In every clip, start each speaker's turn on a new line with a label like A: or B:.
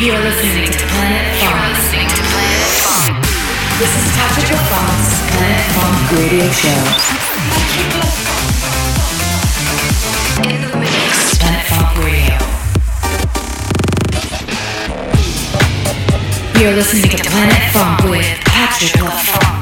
A: You're listening to Planet Funk. This is Funk's Planet Funk Radio Show. In the mix, Planet Funk Radio. You're listening to Planet Funk with Patrick LaFunk.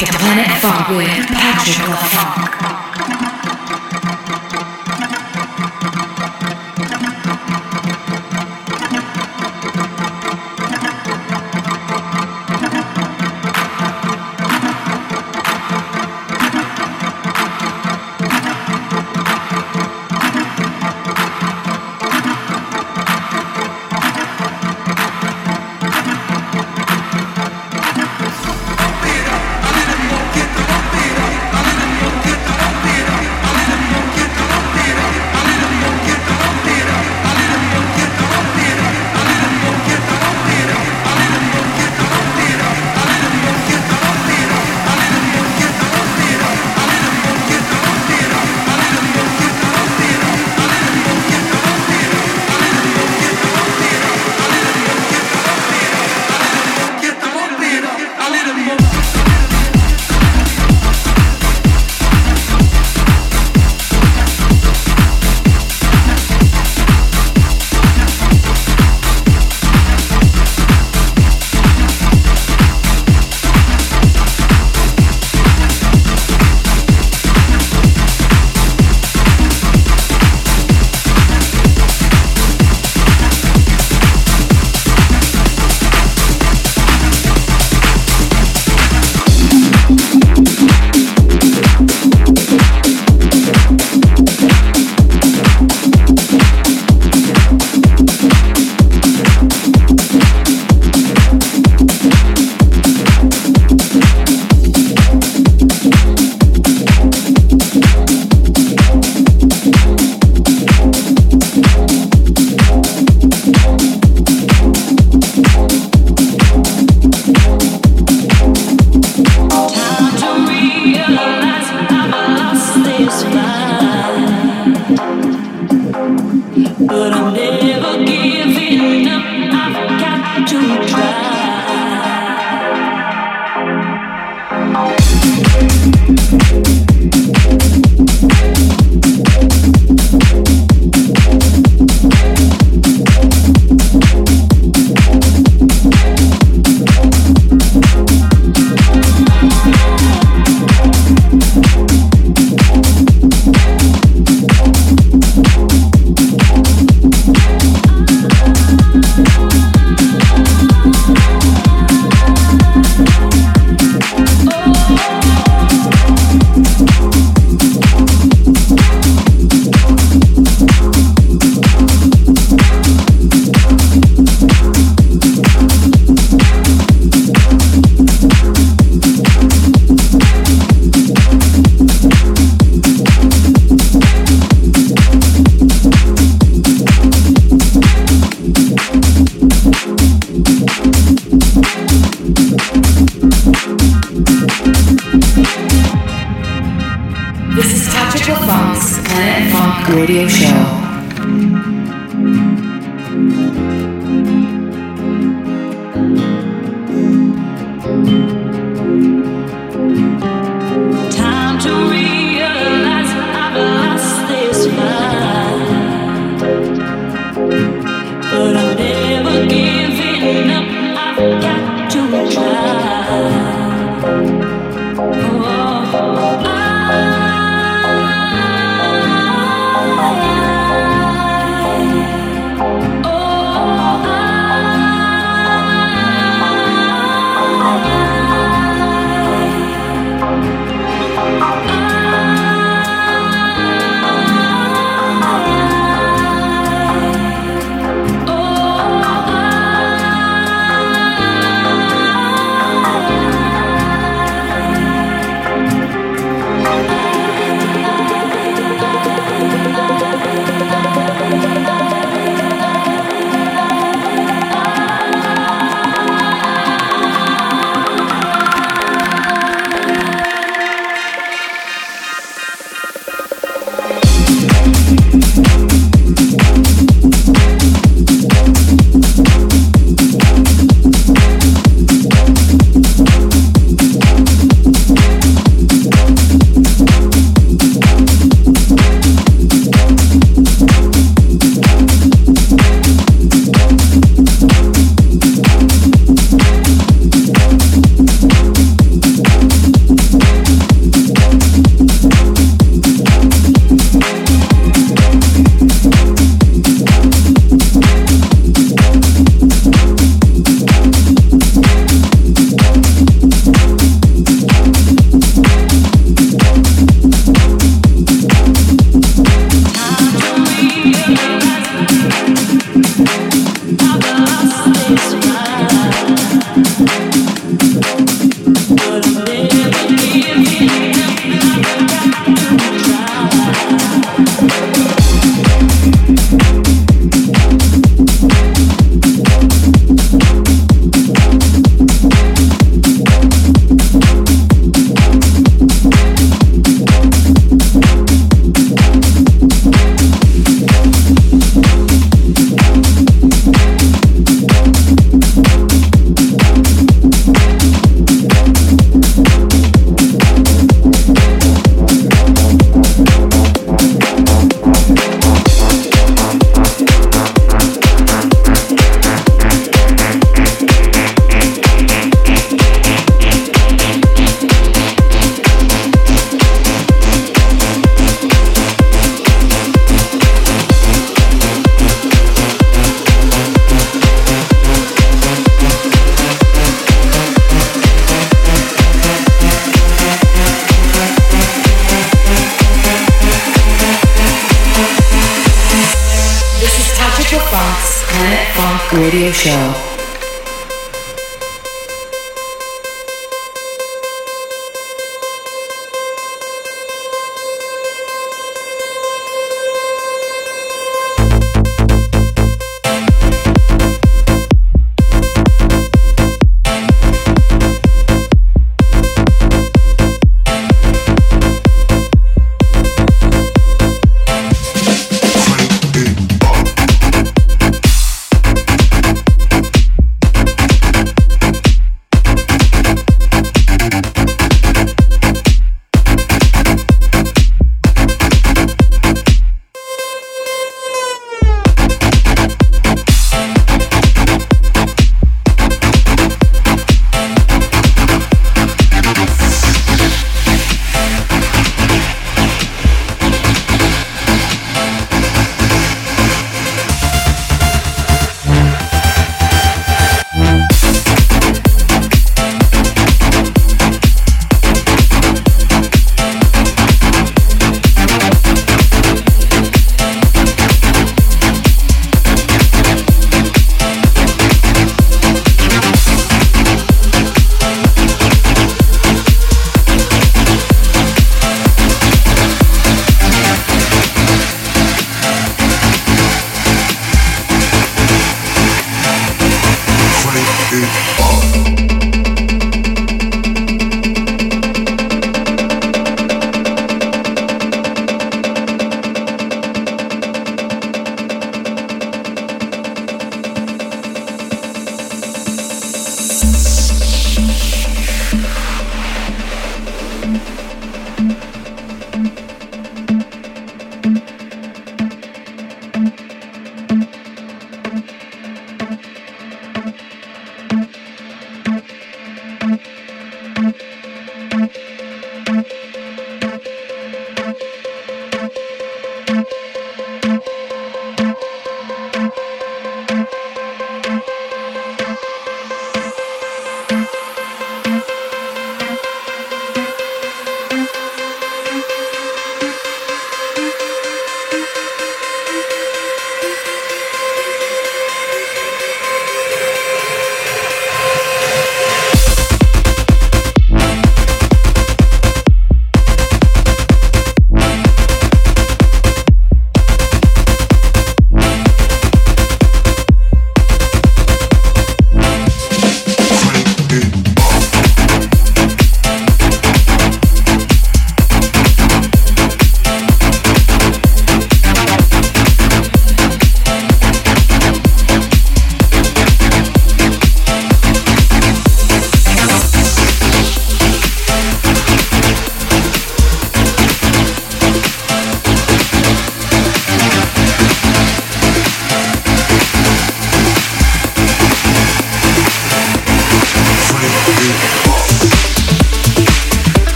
A: You're Planet Funk with Patrick LaFunk.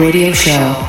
A: Radio Show.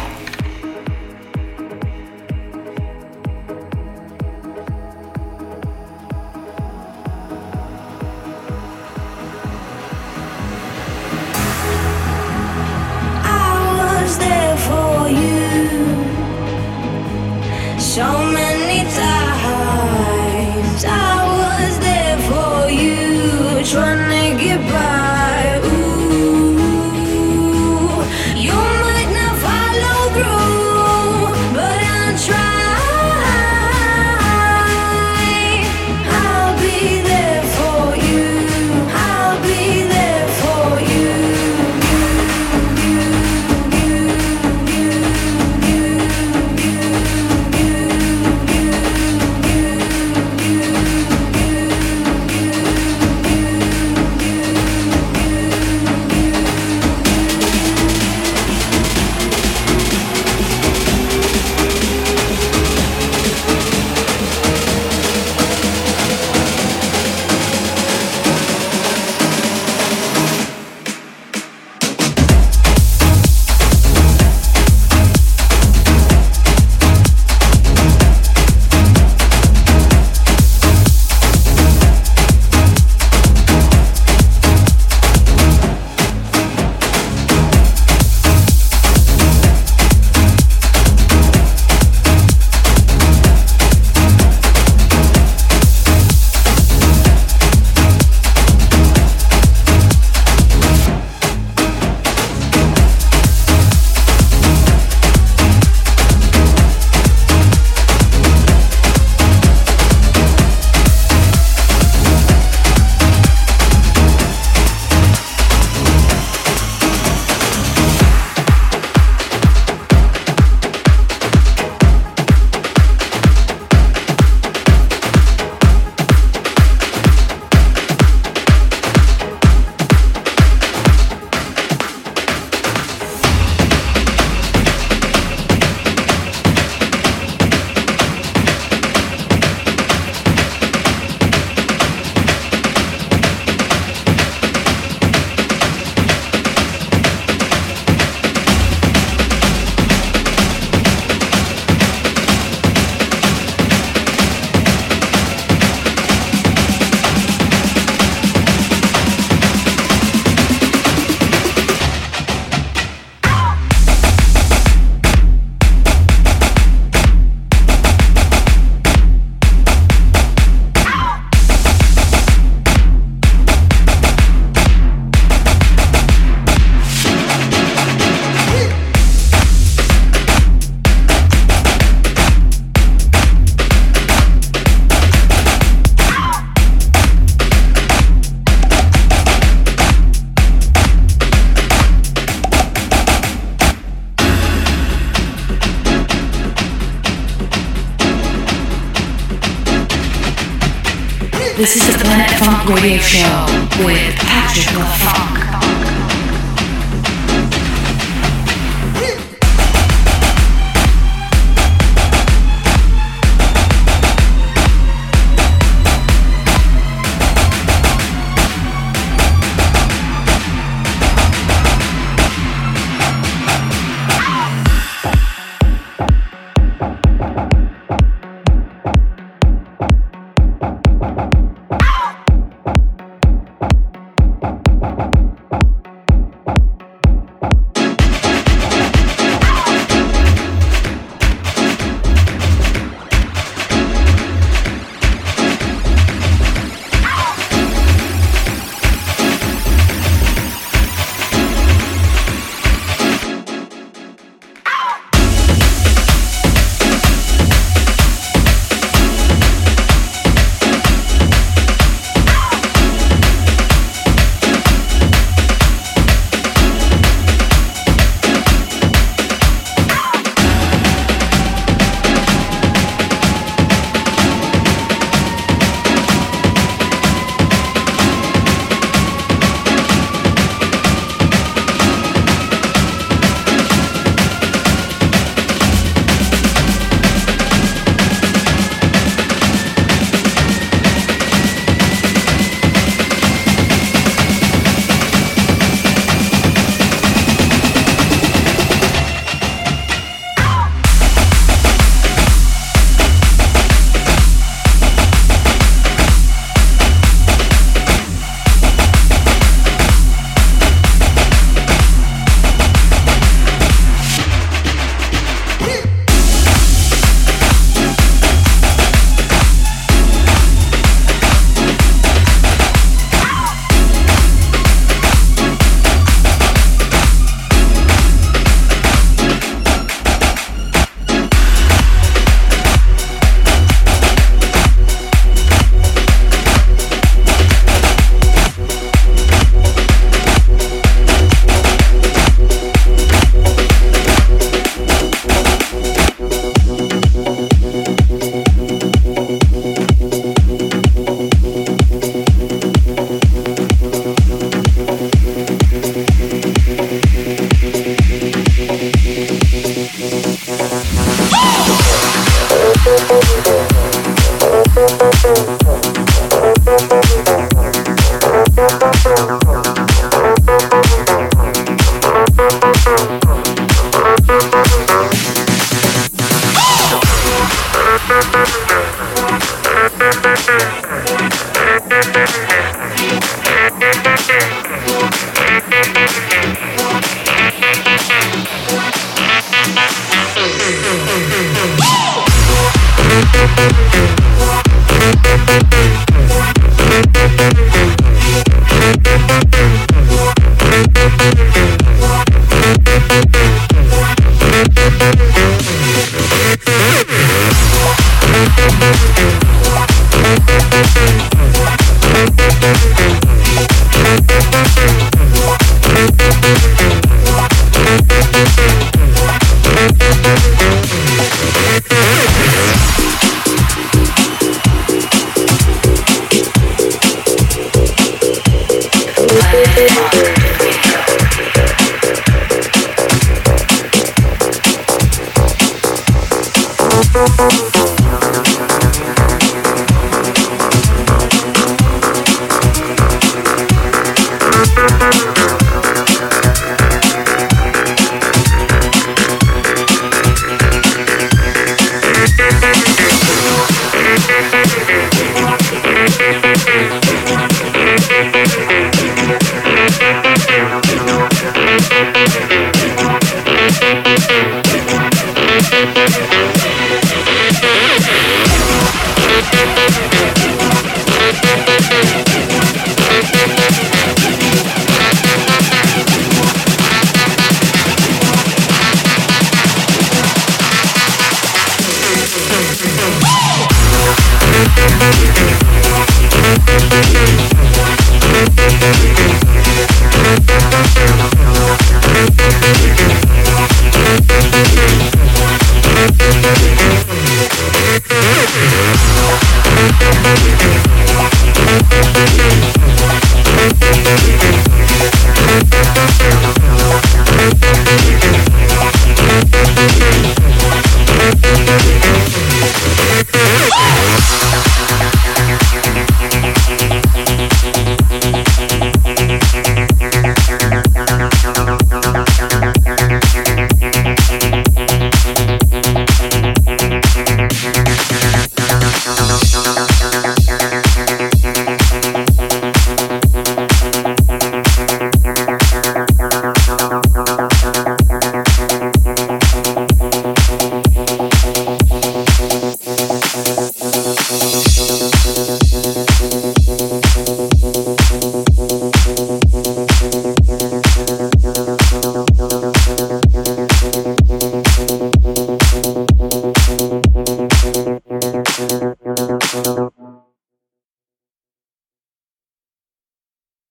B: Música